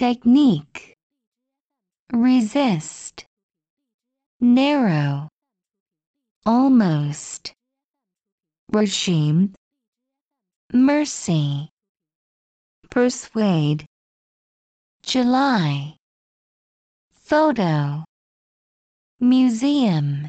technique. Resist. Narrow. Almost. Regime. Mercy. Persuade. July. Photo. Museum.